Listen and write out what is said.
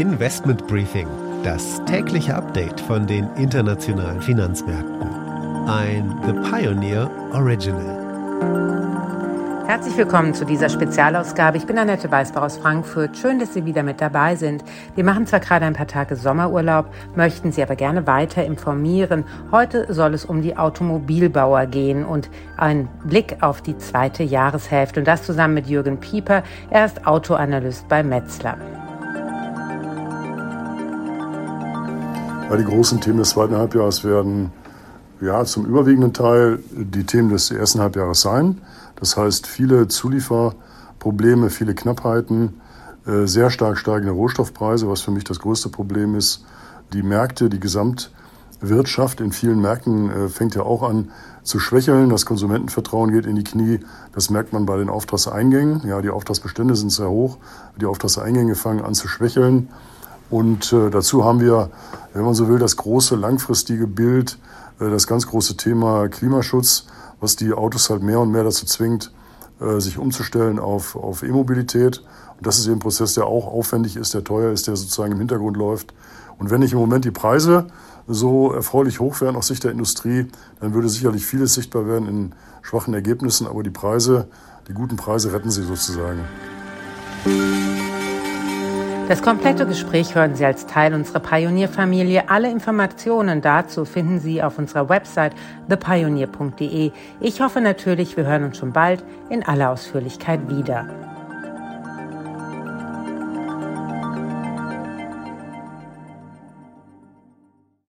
Investment Briefing, das tägliche Update von den internationalen Finanzmärkten. Ein The Pioneer Original. Herzlich willkommen zu dieser Spezialausgabe. Ich bin Annette Weißbach aus Frankfurt. Schön, dass Sie wieder mit dabei sind. Wir machen zwar gerade ein paar Tage Sommerurlaub, möchten Sie aber gerne weiter informieren. Heute soll es um die Automobilbauer gehen und ein Blick auf die zweite Jahreshälfte. Und das zusammen mit Jürgen Pieper. Er ist Autoanalyst bei Metzler. Ja, die großen Themen des zweiten Halbjahres werden ja, zum überwiegenden Teil die Themen des ersten Halbjahres sein. Das heißt, viele Zulieferprobleme, viele Knappheiten, äh, sehr stark steigende Rohstoffpreise, was für mich das größte Problem ist. Die Märkte, die Gesamtwirtschaft in vielen Märkten äh, fängt ja auch an zu schwächeln. Das Konsumentenvertrauen geht in die Knie. Das merkt man bei den Auftragseingängen. Ja, die Auftragsbestände sind sehr hoch. Die Auftragseingänge fangen an zu schwächeln. Und äh, dazu haben wir, wenn man so will, das große langfristige Bild, äh, das ganz große Thema Klimaschutz was die Autos halt mehr und mehr dazu zwingt, äh, sich umzustellen auf, auf E-Mobilität. Und das ist eben ein Prozess, der auch aufwendig ist, der teuer ist, der sozusagen im Hintergrund läuft. Und wenn nicht im Moment die Preise so erfreulich hoch wären aus Sicht der Industrie, dann würde sicherlich vieles sichtbar werden in schwachen Ergebnissen. Aber die Preise, die guten Preise retten sie sozusagen. Das komplette Gespräch hören Sie als Teil unserer Pionierfamilie. Alle Informationen dazu finden Sie auf unserer Website thepioneer.de. Ich hoffe natürlich, wir hören uns schon bald in aller Ausführlichkeit wieder.